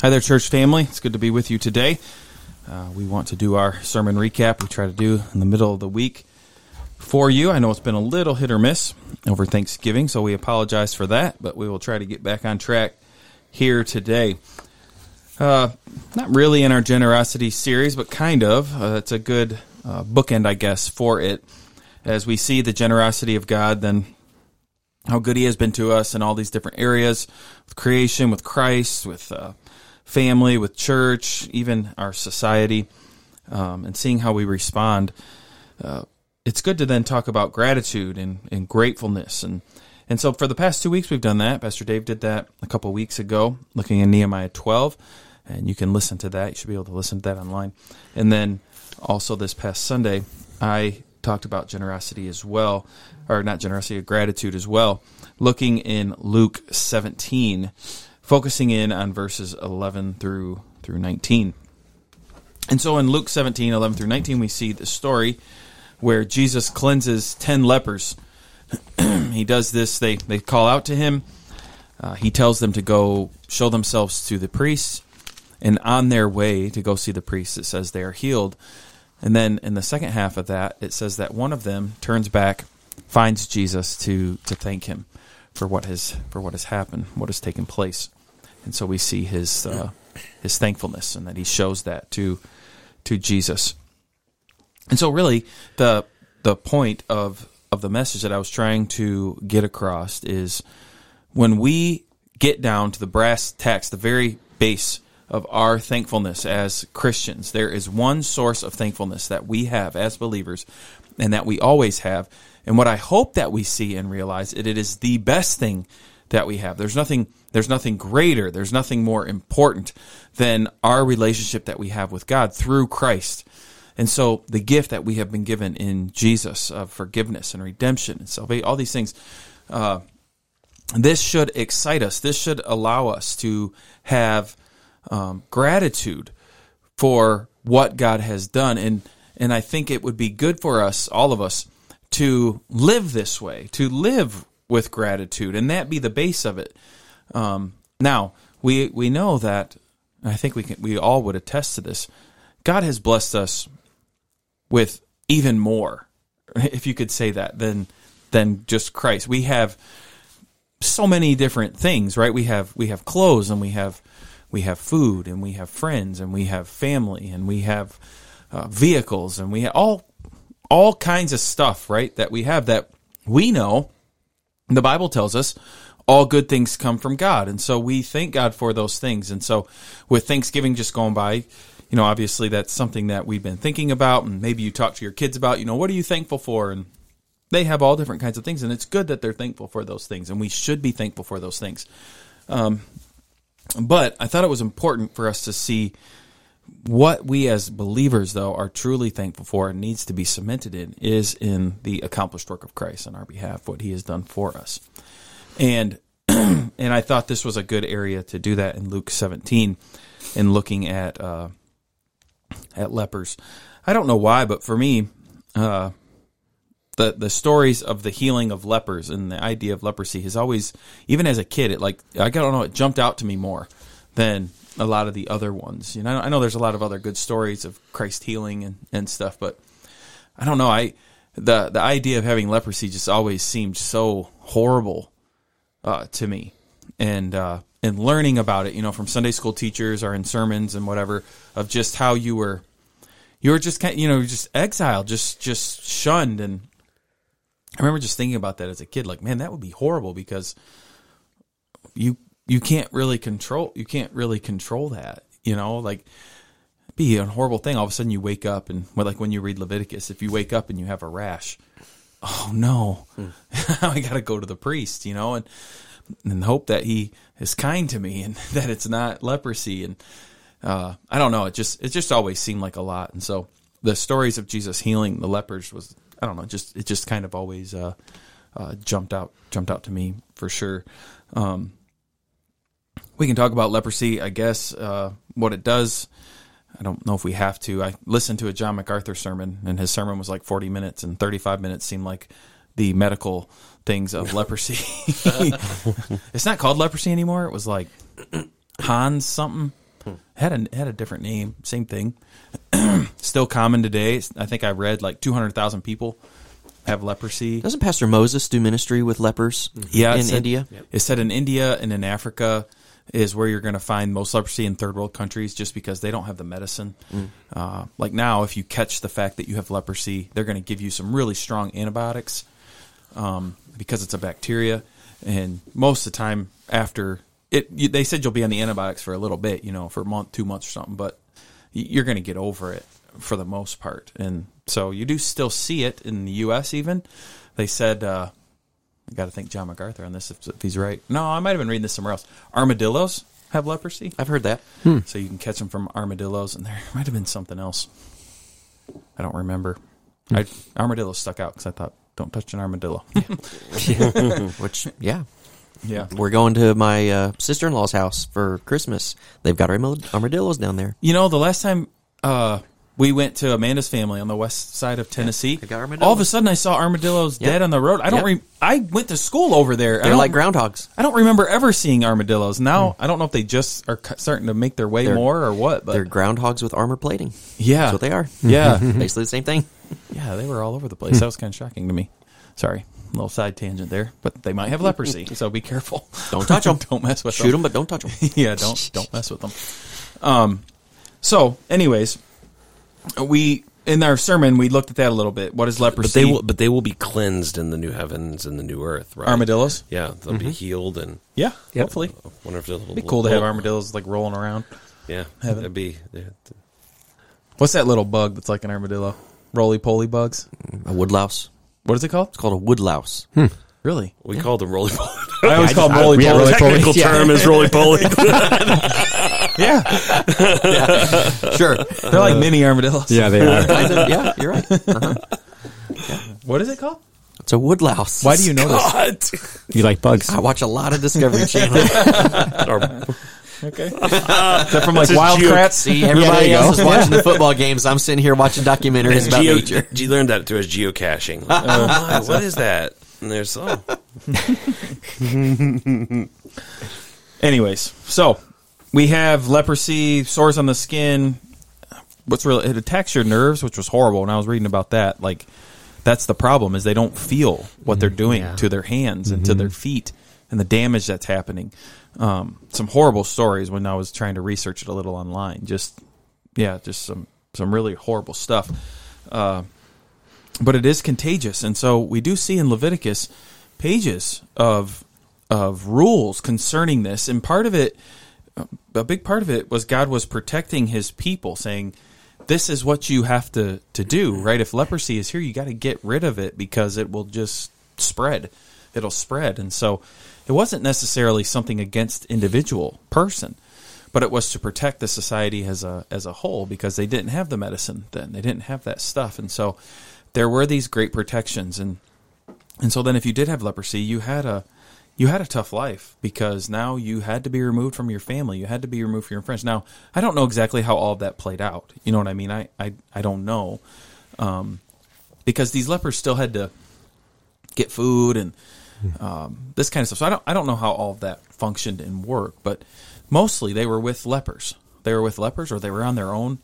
Hi there, church family. It's good to be with you today. Uh, we want to do our sermon recap. We try to do in the middle of the week for you. I know it's been a little hit or miss over Thanksgiving, so we apologize for that, but we will try to get back on track here today. Uh, not really in our generosity series, but kind of. Uh, it's a good uh, bookend, I guess, for it. As we see the generosity of God, then how good He has been to us in all these different areas with creation, with Christ, with uh, family, with church, even our society, um, and seeing how we respond. Uh, it's good to then talk about gratitude and, and gratefulness. And, and so for the past two weeks, we've done that. Pastor Dave did that a couple weeks ago, looking in Nehemiah 12. And you can listen to that. You should be able to listen to that online. And then also this past Sunday, I talked about generosity as well, or not generosity, gratitude as well, looking in Luke 17 focusing in on verses 11 through through 19. And so in Luke 17, 11 through 19, we see the story where Jesus cleanses 10 lepers. he does this, they, they call out to him. Uh, he tells them to go show themselves to the priests. And on their way to go see the priests, it says they are healed. And then in the second half of that, it says that one of them turns back, finds Jesus to, to thank him for what has for what has happened, what has taken place and so we see his uh, his thankfulness and that he shows that to to Jesus. And so really the the point of of the message that I was trying to get across is when we get down to the brass tacks, the very base of our thankfulness as Christians, there is one source of thankfulness that we have as believers and that we always have. And what I hope that we see and realize it, it is the best thing that we have. There's nothing there's nothing greater, there's nothing more important than our relationship that we have with God through Christ. And so the gift that we have been given in Jesus of forgiveness and redemption and salvation, all these things, uh, this should excite us. This should allow us to have um, gratitude for what God has done. And, and I think it would be good for us, all of us, to live this way, to live with gratitude, and that be the base of it. Um, now we we know that I think we can we all would attest to this. God has blessed us with even more, if you could say that, than than just Christ. We have so many different things, right? We have we have clothes and we have we have food and we have friends and we have family and we have uh, vehicles and we have all all kinds of stuff, right? That we have that we know the Bible tells us all good things come from God. And so we thank God for those things. And so with Thanksgiving just going by, you know, obviously that's something that we've been thinking about and maybe you talk to your kids about, you know, what are you thankful for? And they have all different kinds of things and it's good that they're thankful for those things and we should be thankful for those things. Um, but I thought it was important for us to see what we as believers though are truly thankful for and needs to be cemented in is in the accomplished work of Christ on our behalf what he has done for us. And and I thought this was a good area to do that in Luke 17 in looking at uh, at lepers. I don't know why but for me uh, the the stories of the healing of lepers and the idea of leprosy has always even as a kid it like I don't know it jumped out to me more than a lot of the other ones. You know, I know there's a lot of other good stories of Christ healing and, and stuff, but I don't know. I the the idea of having leprosy just always seemed so horrible uh, to me, and uh, and learning about it, you know, from Sunday school teachers or in sermons and whatever, of just how you were you were just you know, just exiled, just just shunned, and I remember just thinking about that as a kid, like, man, that would be horrible because you you can't really control you can't really control that you know like be a horrible thing. All of a sudden you wake up and like when you read leviticus if you wake up and you have a rash oh no. I gotta go to the priest you know and and hope that he is kind to me and that it's not leprosy. And uh, i don't know. It just it just always seemed like a lot. And so the stories of jesus healing the lepers was i don't know just it just kind of always uh, uh, jumped out jumped out to me for sure. Um, we can talk about leprosy, I guess, uh, what it does. I don't know if we have to. I listened to a John MacArthur sermon, and his sermon was like 40 minutes, and 35 minutes seemed like the medical things of leprosy. it's not called leprosy anymore. It was like Hans something. had a had a different name, same thing. Still common today. I think I read like two hundred thousand people have leprosy. Doesn't Pastor Moses do ministry with lepers? Yeah, in said- India. It said in India and in Africa is where you're going to find most leprosy in third world countries, just because they don't have the medicine. Uh, like now, if you catch the fact that you have leprosy, they're going to give you some really strong antibiotics um, because it's a bacteria, and most of the time after it, you, they said you'll be on the antibiotics for a little bit, you know, for a month, two months or something, but you're going to get over it for the most part, and so you do still see it in the U.S. Even they said. Uh, I got to thank John MacArthur on this if, if he's right. No, I might have been reading this somewhere else. Armadillos have leprosy, I've heard that. so you can catch them from armadillos, and there might have been something else. I don't remember. I, armadillo stuck out because I thought, don't touch an armadillo. Which, yeah, yeah. we're going to my uh, sister in law's house for Christmas. They've got armad- armadillos down there. You know, the last time uh, we went to Amanda's family on the west side of Tennessee, armadillos. all of a sudden I saw armadillos Yeah. dead on the road. I don't. Yeah. Re- I went to school over there. They're like groundhogs. I don't remember ever seeing armadillos. Now I don't know if they just are starting to make their way They're- more or what. But They're groundhogs with armor plating. yeah, That's what they are. Yeah, Basically the same thing. yeah, they were all over the place. That was kind of shocking to me. Sorry, a little side tangent there, but they might have leprosy, so be careful. Don't touch them. don't mess with them. Shoot them, but don't touch them. yeah, don't don't mess with them. Um, so, anyways, we in our sermon we looked at that a little bit. What is leprosy? But they will, but they will be cleansed in the new heavens and the new earth, right? armadillos. Yeah, they'll be mm-hmm. healed, and Yeah, hopefully. I wonder if they'll It'd be cool to have armadillos like rolling around. Yeah, Heaven. that'd be. yeah, What's that little bug that's like an armadillo? Roly poly bugs. A woodlouse. What is it called? It's called a woodlouse. Hmm. Really? We call them roly poly. I always call them I- roly yeah, poly. roly poly. Technical Yeah. term is roly poly. Yeah, Sure. they're like mini armadillos. Yeah, they are. Kind of, yeah, you're right. Uh-huh. What is it called? It's a woodlouse. Why do you know this? God. You like bugs? I watch a lot of Discovery Channel. Or- Okay. Is that from like It's a Wild geo- Kratts? See, everybody there else go. is watching the football games. I'm sitting here watching documentaries about Geo, nature. G learned that through as geocaching. oh my, what is that? And there's oh, Anyways, so we have leprosy, sores on the skin. What's real? It attacks your nerves, which was horrible. And I was reading about that, like that's the problem is they don't feel what they're doing yeah. to their hands and to their feet and the damage that's happening. Um, some horrible stories when I was trying to research it a little online. Just yeah, just some some really horrible stuff. Uh, but it is contagious, and so we do see in Leviticus pages of of rules concerning this, and part of it, a big part of it was God was protecting His people, saying, "This is what you have to to do." Right? If leprosy is here, you got to get rid of it because it will just spread. It'll spread, and so it wasn't necessarily something against individual person but it was to protect the society as a as a whole because they didn't have the medicine then they didn't have that stuff and so there were these great protections and and so then if you did have leprosy you had a you had a tough life because now you had to be removed from your family you had to be removed from your friends now i don't know exactly how all of that played out you know what i mean i i, I don't know um, because these lepers still had to get food and um, this kind of stuff. So I don't I don't know how all of that functioned and worked, but mostly they were with lepers. They were with lepers, or they were on their own.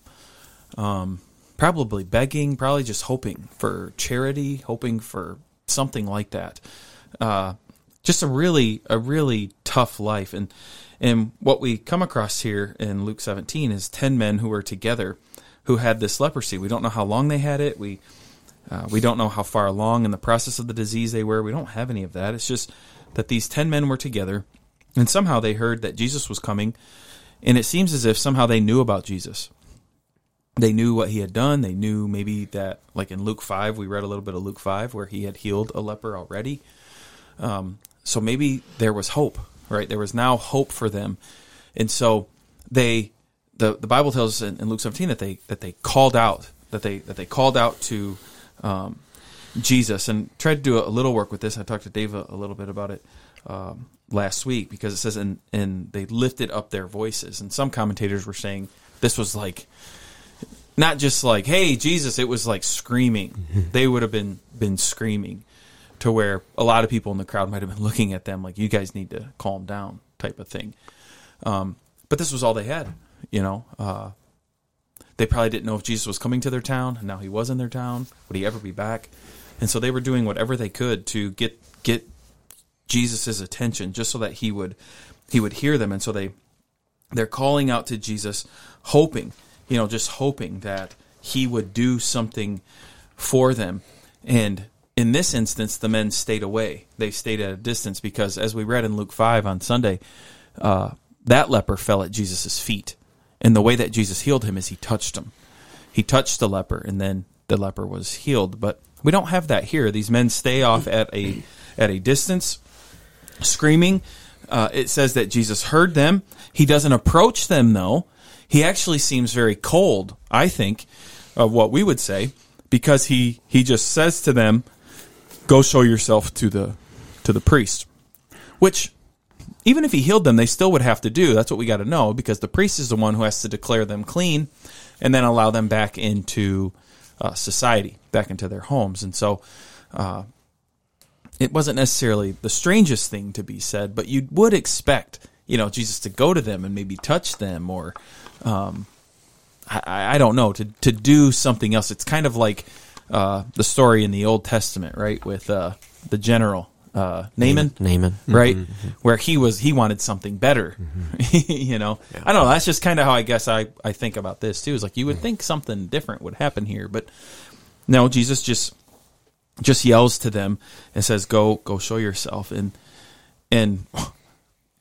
Um, probably begging, probably just hoping for charity, hoping for something like that. Uh, just a really a really tough life, and and what we come across here in Luke 17 is ten men who were together who had this leprosy. We don't know how long they had it. We uh, we don't know how far along in the process of the disease they were. We don't have any of that. It's just that these 10 men were together, and somehow they heard that Jesus was coming, and it seems as if somehow they knew about Jesus. They knew what he had done. They knew maybe that, like in Luke 5, we read a little bit of Luke 5 where he had healed a leper already. Um, so maybe there was hope, right? There was now hope for them. And so they, the, the Bible tells us in, in Luke 17 that they, that they called out, that they, that they called out to, um, Jesus and tried to do a little work with this. I talked to Dave a, a little bit about it um, last week because it says and and they lifted up their voices and some commentators were saying this was like not just like hey Jesus it was like screaming they would have been been screaming to where a lot of people in the crowd might have been looking at them like you guys need to calm down type of thing um, but this was all they had You know, uh, they probably didn't know if Jesus was coming to their town, and now he was in their town. Would he ever be back? And so they were doing whatever they could to get get Jesus's attention, just so that he would he would hear them. And so they they're calling out to Jesus, hoping, you know, just hoping that he would do something for them. And in this instance, the men stayed away. They stayed at a distance because, as we read in Luke 5 on Sunday, uh, that leper fell at Jesus' feet. And the way that Jesus healed him is he touched him. He touched the leper, and then the leper was healed. But we don't have that here. These men stay off at a at a distance, screaming. Uh, it says that Jesus heard them. He doesn't approach them, though. He actually seems very cold, I think, of what we would say, because he, he just says to them, Go show yourself to the to the priest. Which even if he healed them, they still would have to do. That's what we got to know, because the priest is the one who has to declare them clean and then allow them back into uh, society, back into their homes. And so uh, it wasn't necessarily the strangest thing to be said, but you would expect, you know, Jesus to go to them and maybe touch them or, um, I, I don't know, to, to do something else. It's kind of like uh, the story in the Old Testament, right, with uh, the general uh, Naaman, Naaman. right, where he was he wanted something better. you know, I don't know. That's just kind of how I guess I I think about this too. Is like you would think something different would happen here, but no, Jesus just just yells to them and says, "Go, go, show yourself." And and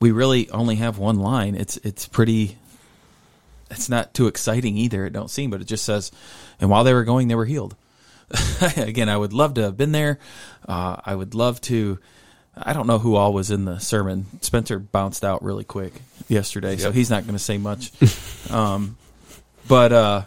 we really only have one line. It's it's pretty. It's not too exciting either. It don't seem, but it just says, "And while they were going, they were healed." Again, I would love to have been there. Uh, I would love to. I don't know who all was in the sermon. Spencer bounced out really quick yesterday, so he's not going to say much. um, but uh,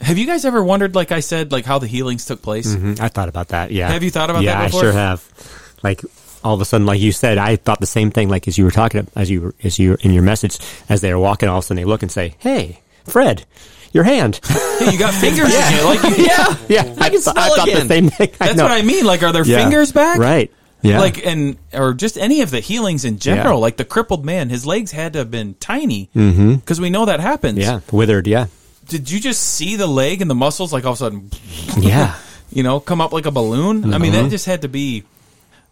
have you guys ever wondered, like I said, like how the healings took place? Mhm, I thought about that. Yeah. Have you thought about yeah, that before? I sure have. Like all of a sudden, like you said, I thought the same thing. Like as you were talking, as you were, as you were in your message, as they were walking, all of a sudden they look and say, "Hey, Fred, your hand." Hey, you got fingers again. Like, Yeah. yeah, I, can thought- smell I thought again. the same thing. That's what I mean. Like, are their Yeah. fingers back? Right. Yeah. Like, and or just any of the healings in general. Yeah. Like the crippled man, his legs had to have been tiny because we know that happens. yeah, withered. Yeah. Did you just see the leg and the muscles like all of a sudden, Yeah. you know, come up like a balloon? I mean, Mm-hmm. that just had to be.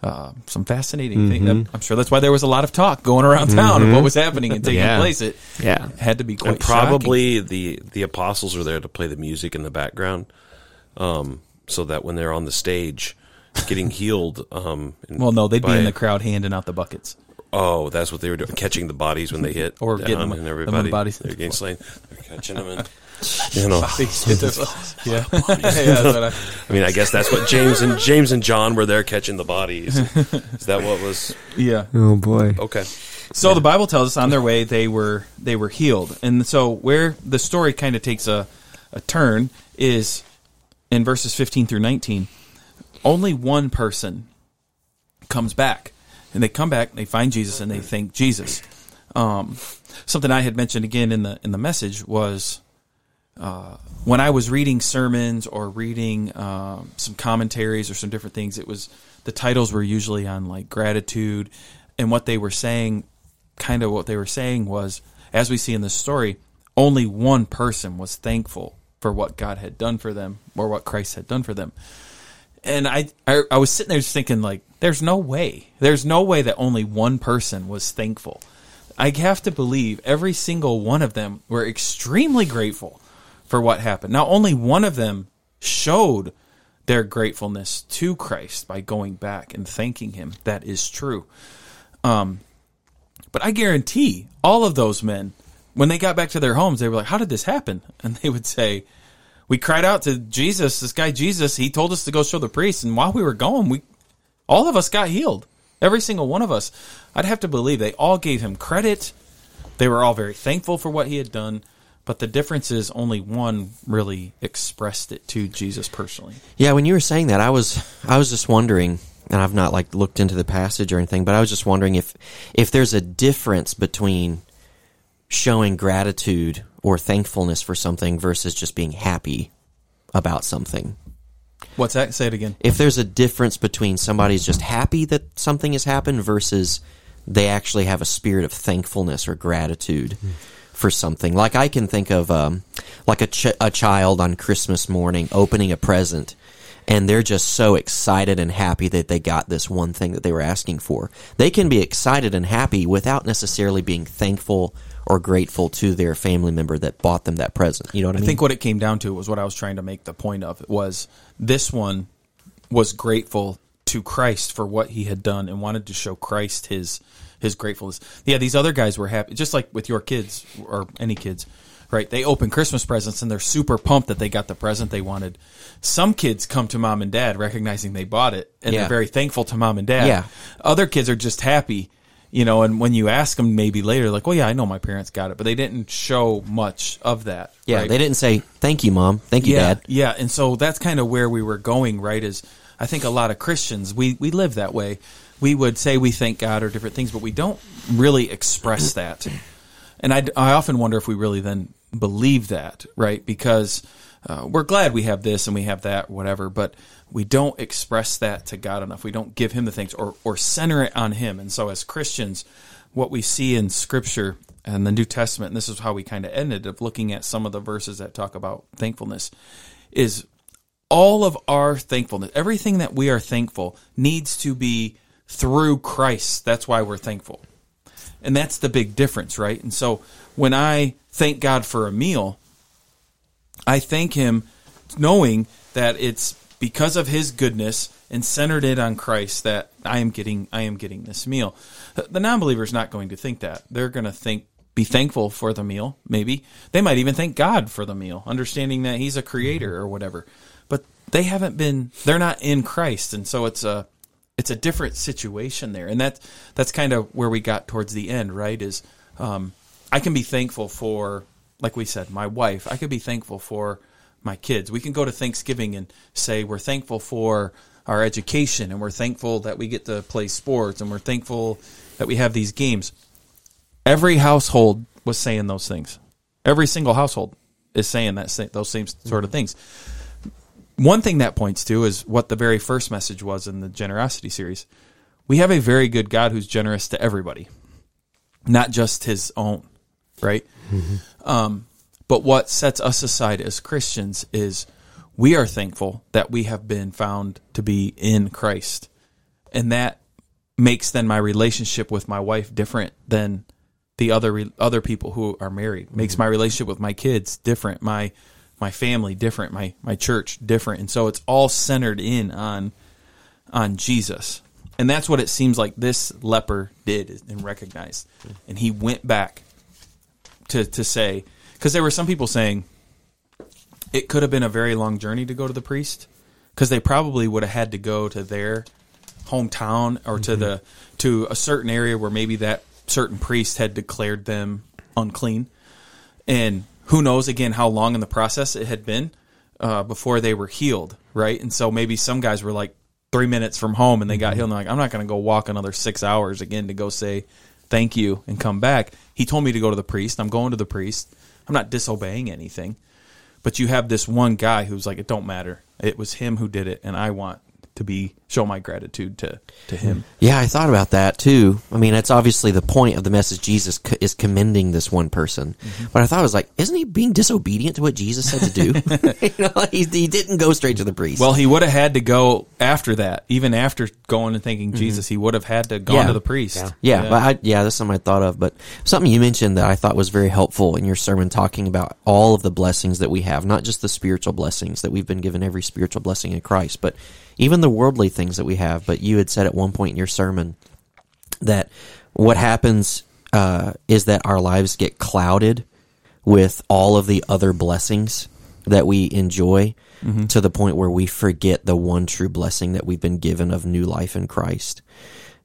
Uh, some fascinating thing. I'm sure that's why there was a lot of talk going around town of what was happening and taking Mm-hmm. Yeah. place. It Yeah. had to be quite and probably the the apostles are there to play the music in the background, um, so that when they're on the stage, getting healed. Um. Well, no, they'd be in the crowd handing out the buckets. Oh, that's what they were doing, catching the bodies when they hit Or getting them- and them everybody bodies. they're getting slain. They're catching them, and you know. yeah, yeah, I, I mean, I guess that's what James and James and John were there catching the bodies. Is that what was yeah. Oh boy. okay? So the Bible tells us on their way they were they were healed, and so where the story kind of takes a a turn is in verses fifteen through nineteen. Only one person comes back, and they come back, they find Jesus, and they thank Jesus. Um, something I had mentioned again in the in the message was uh, when I was reading sermons or reading um, some commentaries or some different things, it was the titles were usually on like gratitude, and what they were saying, kind of what they were saying was, as we see in this story, only one person was thankful for what God had done for them or what Christ had done for them. And I, I, I was sitting there just thinking, like, there's no way, there's no way that only one person was thankful. I have to believe every single one of them were extremely grateful for what happened. Now, only one of them showed their gratefulness to Christ by going back and thanking Him. That is true. Um, but I guarantee all of those men, when they got back to their homes, they were like, "How did this happen?" And they would say, "We cried out to Jesus, this guy Jesus. He told us to go show the priest, and while we were going, we all of us got healed. Every single one of us. I'd have to believe they all gave him credit. They were all very thankful for what he had done." But the difference is only one really expressed it to Jesus personally. Yeah, when you were saying that, I was I was just wondering, and I've not like looked into the passage or anything, but I was just wondering if if there's a difference between showing gratitude or thankfulness for something versus just being happy about something. What's that? Say it again. If there's a difference between somebody's just happy that something has happened versus they actually have a spirit of thankfulness or gratitude hmm. For something. Like I can think of um, like a ch- a child on Christmas morning opening a present, and they're just so excited and happy that they got this one thing that they were asking for. They can be excited and happy without necessarily being thankful or grateful to their family member that bought them that present. You know what I, I mean? think what it came down to was what I was trying to make the point of was this one was grateful to Christ for what he had done and wanted to show Christ his his gratefulness. Yeah, these other guys were happy, just like with your kids or any kids, right? They open Christmas presents and they're super pumped that they got the present they wanted. Some kids come to mom and dad recognizing they bought it and Yeah. they're very thankful to mom and dad. Yeah. Other kids are just happy, you know, and when you ask them maybe later, like, well, yeah, I know my parents got it, but they didn't show much of that. yeah, right? they didn't say thank you, mom, thank you, yeah, dad. Yeah, and so that's kind of where we were going, right? Is I think a lot of Christians we we live that way. We would say we thank God or different things, but we don't really express that. And I, I often wonder if we really then believe that, right? Because uh, we're glad we have this and we have that, whatever, but we don't express that to God enough. We don't give Him the things or, or center it on Him. And so as Christians, what we see in Scripture and the New Testament, and this is how we kind of ended up looking at some of the verses that talk about thankfulness, is all of our thankfulness, everything that we are thankful needs to be through Christ. That's why we're thankful. And that's the big difference, right? And so when I thank God for a meal, I thank Him knowing that it's because of His goodness and centered it on Christ that I am getting I am getting this meal. The non-believer is not going to think that. They're going to think be thankful for the meal, maybe. They might even thank God for the meal, understanding that he's a creator or whatever. But they haven't been they're not in Christ and so it's a it's a different situation there. And that that's kind of where we got towards the end, right? Is um, I can be thankful for like we said, my wife. I could be thankful for my kids. We can go to Thanksgiving and say we're thankful for our education and we're thankful that we get to play sports and we're thankful that we have these games. Every household was saying those things. Every single household is saying that those same sort of things. One thing that points to is what the very first message was in the generosity series. We have a very good God who's generous to everybody, not just his own, right? Um, but what sets us aside as Christians is we are thankful that we have been found to be in Christ. And that makes then my relationship with my wife different than the other re- other people who are married. Makes mm-hmm. my relationship with my kids different. My my family different. My my church different. And so it's all centered in on on Jesus. And that's what it seems like this leper did and recognized. Mm-hmm. And he went back to to say because there were some people saying it could have been a very long journey to go to the priest because they probably would have had to go to their hometown or to mm-hmm. the to a certain area where maybe that certain priest had declared them unclean. And who knows again how long in the process it had been uh, before they were healed right? And so maybe some guys were like three minutes from home and they got healed and they're like i'm not going to go walk another six hours again to go say thank you and come back. He told me to go to the priest. I'm going to the priest. I'm not disobeying anything. But you have this one guy who's like it don't matter. It was him who did it and i want to be show my gratitude to to him Yeah, I thought about that too. I mean, that's obviously the point of the message. Jesus co- is commending this one person, mm-hmm. but I thought I was like, isn't he being disobedient to what Jesus said to do? you know, he, he didn't go straight to the priest. Well, he would have had to go after that. Even after going and thanking mm-hmm. Jesus, he would have had to go Yeah. to the priest. Yeah. Yeah, but I, yeah, that's something I thought of. But something you mentioned that I thought was very helpful in your sermon, talking about all of the blessings that we have, not just the spiritual blessings that we've been given every spiritual blessing in Christ, but even the worldly things that we have. But you had said at one point in your sermon that what happens uh, is that our lives get clouded with all of the other blessings that we enjoy to the point where we forget the one true blessing that we've been given of new life in Christ.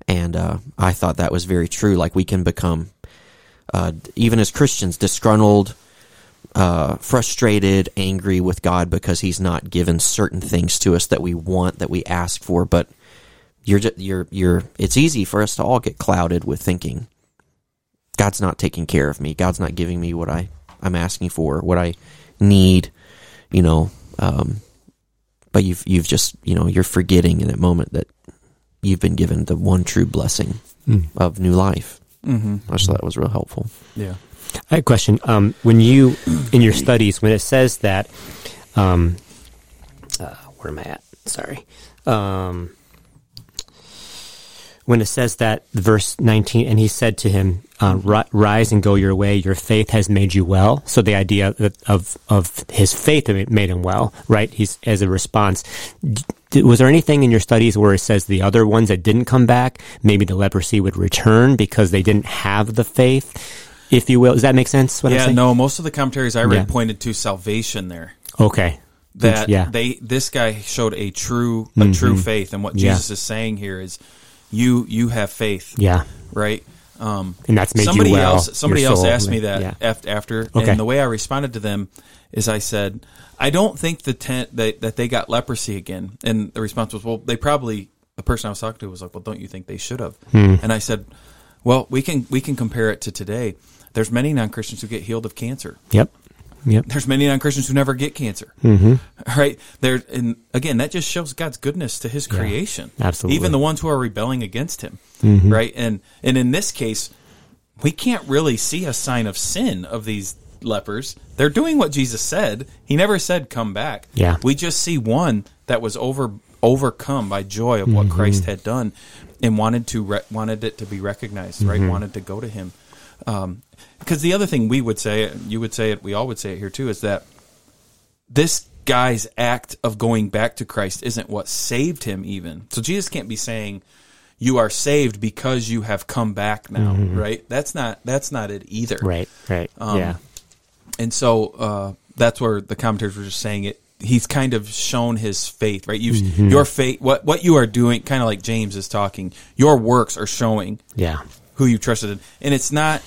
And uh, I thought that was very true. Like we can become, uh, even as Christians, disgruntled, uh, frustrated, angry with God because He's not given certain things to us that we want, that we ask for. But you're, ju- you're, you're. It's easy for us to all get clouded with thinking, God's not taking care of me. God's not giving me what I I'm asking for, what I need. You know, um, but you've you've just you know you're forgetting in that moment that you've been given the one true blessing of new life. Mm-hmm. I just thought that was real helpful. Yeah. I have a question. Um, when you, in your studies, when it says that, um, uh, where am I at? Sorry. Um, when it says that, verse 19, and he said to him, uh, Rise and go your way, your faith has made you well. So the idea that- of, of his faith made him well, right? He's, as a response. Was there anything in your studies where it says the other ones that didn't come back, maybe the leprosy would return because they didn't have the faith, if you will? Does that make sense? What I'm Yeah, no, most of the commentaries I read Yeah. pointed to salvation there. Okay. that yeah. Mm-hmm. they this guy showed a true a true faith and what Yeah. Jesus is saying here is you you have faith yeah. right um And that's made you somebody well, else somebody else asked me that Yeah. after Okay. and the way I responded to them is I said I don't think the tent that that they got leprosy again and the response was well they probably the person I was talking to was like well don't you think they should have Hmm. and I said well we can we can compare it to today there's many non-Christians who get healed of cancer Yep. Yep. there's many non-Christians who never get cancer. Mm-hmm. Right there, and again, that just shows God's goodness to His creation. absolutely. even the ones who are rebelling against Him. Mm-hmm. Right, and and in this case, we can't really see a sign of sin of these lepers. They're doing what Jesus said. He never said, "Come back." Yeah. we just see one that was over overcome by joy of what Mm-hmm. Christ had done, and wanted to re- wanted it to be recognized. Right, Mm-hmm. wanted to go to Him. Um, because the other thing we would say, you would say it, we all would say it here too, is that this guy's act of going back to Christ isn't what saved him even. So Jesus can't be saying you are saved because you have come back now, right? That's not that's not it either. Mm-hmm. Right. Right. Um, yeah. And so uh, that's where the commentators were just saying it. He's kind of shown his faith, right? You, Mm-hmm. Your faith, what what you are doing, kind of like James is talking. Your works are showing Yeah. Who you trusted in, and it's not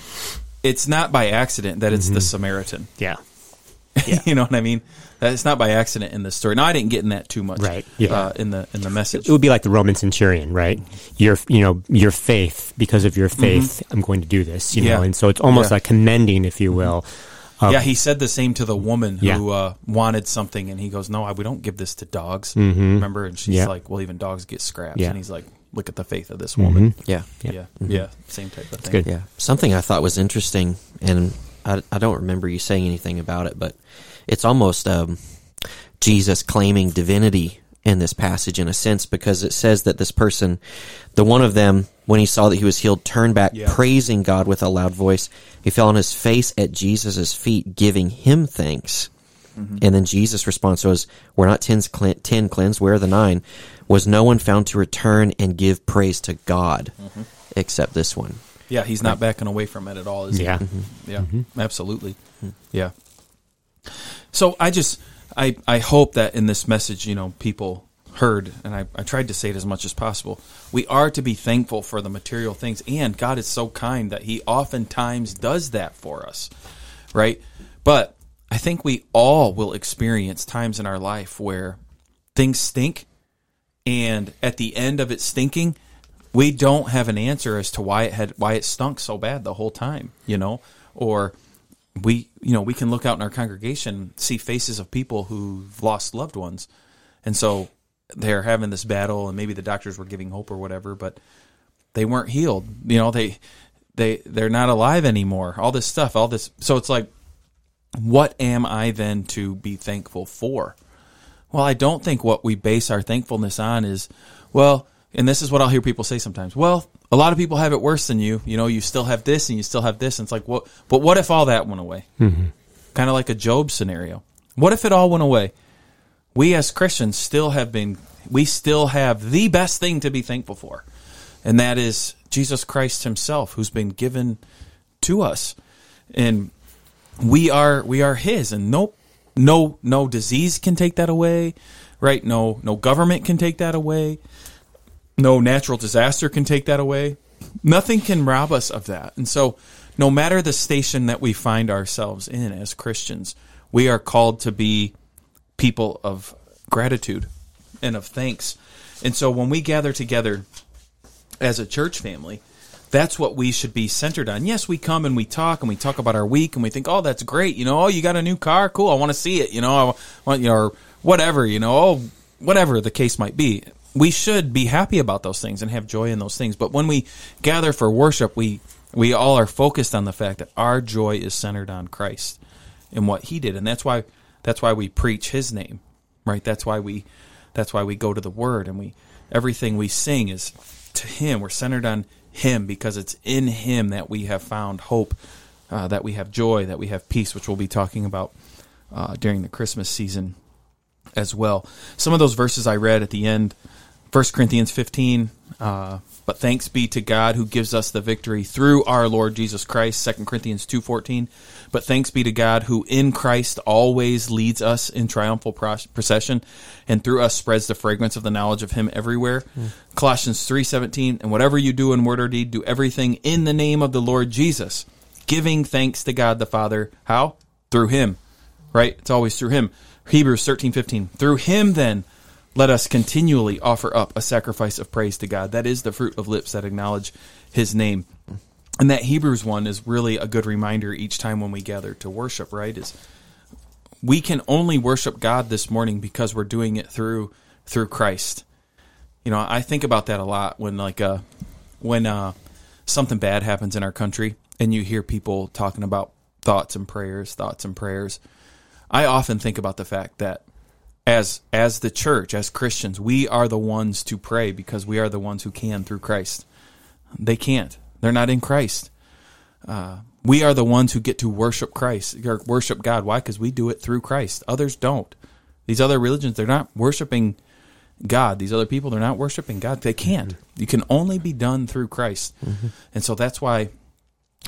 it's not by accident that it's Mm-hmm. the Samaritan. Yeah. you know what I mean? That it's not by accident in this story. Now I didn't get in that too much, Right, yeah. Uh, in the in the message. It would be like the Roman centurion, right? Your, you know, your faith. Because of your faith, I'm going to do this. You know, Mm-hmm. And so it's almost Yeah. like commending, if you will. of- yeah, he said the same to the woman who Yeah. uh, wanted something, and he goes, "No, I, we don't give this to dogs." Remember? And she's Yeah. like, "Well, even dogs get scraps." Yeah. And he's like, "Look at the faith of this woman." Mm-hmm. Yeah. Yeah. Yeah, yeah, mm-hmm. same type of thing. good. Yeah. Something I thought was interesting, and I, I don't remember you saying anything about it, but it's almost um, Jesus claiming divinity in this passage in a sense because it says that this person, the one of them, when he saw that he was healed, turned back, Yeah. praising God with a loud voice. He fell on his face at Jesus' feet, giving him thanks. Mm-hmm. And then Jesus' response was, We're not ten, cle- ten cleansed, where are the nine? Was no one found to return and give praise to God mm-hmm. except this one? Yeah, he's not backing away from it at all. Is he? Yeah. Mm-hmm. Yeah, mm-hmm. absolutely. Yeah. So I just I I hope that in this message, you know, people heard, and I, I tried to say it as much as possible. We are to be thankful for the material things, and God is so kind that He oftentimes does that for us, right? But I think we all will experience times in our life where things stink, and at the end of it stinking, we don't have an answer as to why it had why it stunk so bad the whole time, you know, or we you know we can look out in our congregation see faces of people who've lost loved ones. And so they're having this battle and maybe the doctors were giving hope or whatever but they weren't healed. You know they they they're not alive anymore. All this stuff all this so it's like what am i then to be thankful for well i don't think what we base our thankfulness on is well and this is what i'll hear people say sometimes well a lot of people have it worse than you. You know you still have this and you still have this. And it's like what but what if all that went away? Mm-hmm. Kind of like a job scenario. What if it all went away? We as christians still have been we still have the best thing to be thankful for. And that is jesus christ himself who's been given to us. And we are we are his. And no no no disease can take that away right? No no government can take that away. No natural disaster can take that away. Nothing can rob us of that. And so no matter the station that we find ourselves in as christians we are called to be people of gratitude and of thanks. And so when we gather together as a church family that's what we should be centered on. Yes, we come and we talk and we talk about our week and we think, oh, that's great. You know, oh, you got a new car, cool. I want to see it. You know, I want you know, or whatever. You know, oh, whatever the case might be. We should be happy about those things and have joy in those things. But when we gather for worship, we We all are focused on the fact that our joy is centered on Christ and what He did, and that's why that's why we preach His name, right? That's why we that's why we go to the Word and we everything we sing is to Him. We're centered on Him because it's in Him that we have found hope, uh, that we have joy, that we have peace, which we'll be talking about uh, during the Christmas season as well. Some of those verses I read at the end, 1 Corinthians 15, uh, but thanks be to God who gives us the victory through our Lord Jesus Christ, 2 Corinthians 2.14. But thanks be to God who in Christ always leads us in triumphal procession and through us spreads the fragrance of the knowledge of him everywhere. Mm. Colossians 3.17, and whatever you do in word or deed, do everything in the name of the Lord Jesus, giving thanks to God the Father. How? Through him, right? It's always through him. Hebrews 13.15, through him then let us continually offer up a sacrifice of praise to God. That is the fruit of lips that acknowledge his name. And that Hebrews one is really a good reminder each time when we gather to worship, right? Is we can only worship God this morning because we're doing it through through Christ. You know, I think about that a lot when like uh when uh something bad happens in our country and you hear people talking about thoughts and prayers, thoughts and prayers. I often think about the fact that as as the church, as Christians, we are the ones to pray because we are the ones who can through Christ. They can't. They're not in Christ. Uh, we are the ones who get to worship Christ, or worship God. Why? Because we do it through Christ. Others don't. These other religions, they're not worshiping God. These other people, they're not worshiping God. They can't. You can only be done through Christ. Mm-hmm. And so that's why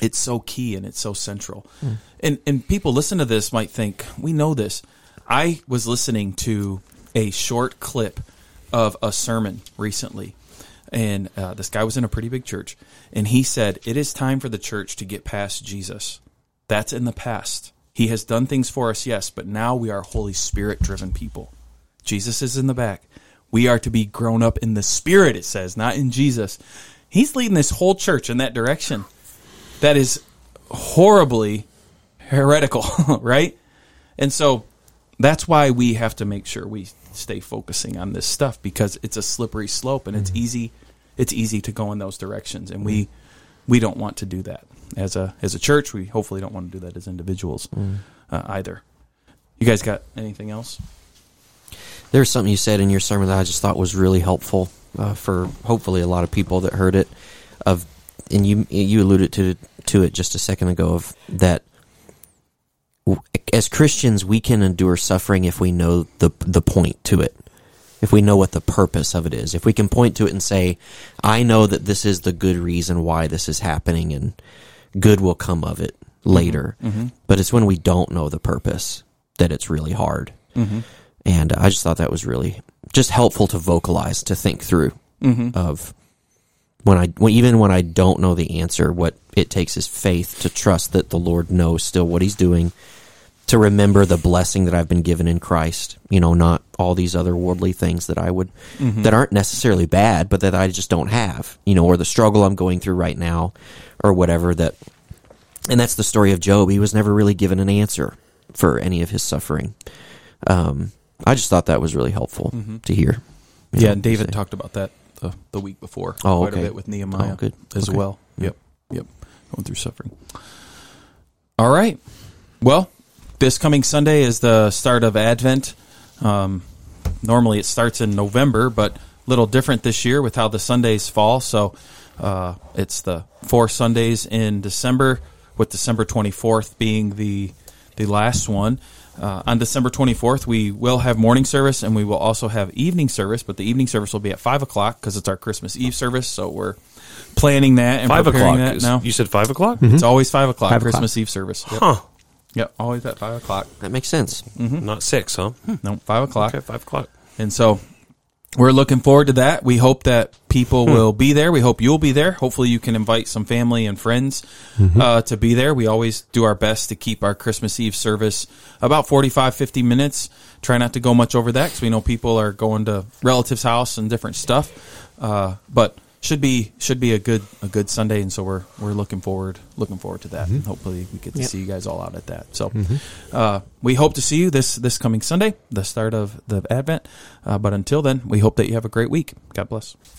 it's so key and it's so central. Mm. And and people listen to this might think, we know this. I was listening to a short clip of a sermon recently, and uh, this guy was in a pretty big church, and he said, It is time for the church to get past Jesus. That's in the past. He has done things for us, yes, but now we are Holy Spirit driven people. Jesus is in the back. We are to be grown up in the Spirit, it says, not in Jesus. He's leading this whole church in that direction. That is horribly heretical, right? And so that's why we have to make sure we stay focusing on this stuff because it's a slippery slope and it's mm-hmm. easy it's easy to go in those directions. And we we don't want to do that. As a as a church we hopefully don't want to do that as individuals mm. uh, either. You guys got anything else? There's something you said in your sermon that i just thought was really helpful uh, for hopefully a lot of people that heard it. Of and you you alluded to to it just a second ago of that as Christians, we can endure suffering if we know the the point to it. If we know what the purpose of it is, if we can point to it and say, "I know that this is the good reason why this is happening, and good will come of it later." Mm-hmm. mm-hmm. But it's when we don't know the purpose that it's really hard. Mm-hmm. And I just thought that was really just helpful to vocalize, to think through mm-hmm. of when I when, even when I don't know the answer, what it takes is faith to trust that the Lord knows still what He's doing, to remember the blessing that I've been given in Christ. You know, not all these other worldly things that I would mm-hmm. that aren't necessarily bad, but that I just don't have. You know, or the struggle I'm going through right now, or whatever that. And that's the story of Job. He was never really given an answer for any of his suffering. Um, I just thought that was really helpful mm-hmm. to hear. Yeah, know, David talked about that the, the week before. Oh, quite okay. a bit with Nehemiah oh, good. as okay. well. Yep, yep. Going through suffering. All right. Well, this coming Sunday is the start of Advent. Um, normally it starts in November, but a little different this year with how the Sundays fall. So uh, it's the four Sundays in December, with December 24th being the the last one. Uh, on December 24th, we will have morning service and we will also have evening service, but the evening service will be at 5 o'clock because it's our Christmas Eve service. So we're planning that and five preparing o'clock. that now. You said 5 o'clock? Mm-hmm. It's always 5 o'clock, five Christmas o'clock. Eve service. Yep. Huh. Yep, always at 5 o'clock. That makes sense. Mm-hmm. Not 6, huh? No, 5 o'clock. Okay, 5 o'clock. And so we're looking forward to that. We hope that people hmm. will be there. We hope you'll be there. Hopefully, you can invite some family and friends mm-hmm. uh, to be there. We always do our best to keep our Christmas Eve service about 45, 50 minutes. Try not to go much over that because we know people are going to relatives' house and different stuff. Uh, but should be should be a good a good Sunday, and so we're we're looking forward looking forward to that. Mm-hmm. hopefully, we get to yep. see you guys all out at that. So, mm-hmm. uh, we hope to see you this this coming Sunday, the start of the Advent. Uh, but until then, we hope that you have a great week. God bless.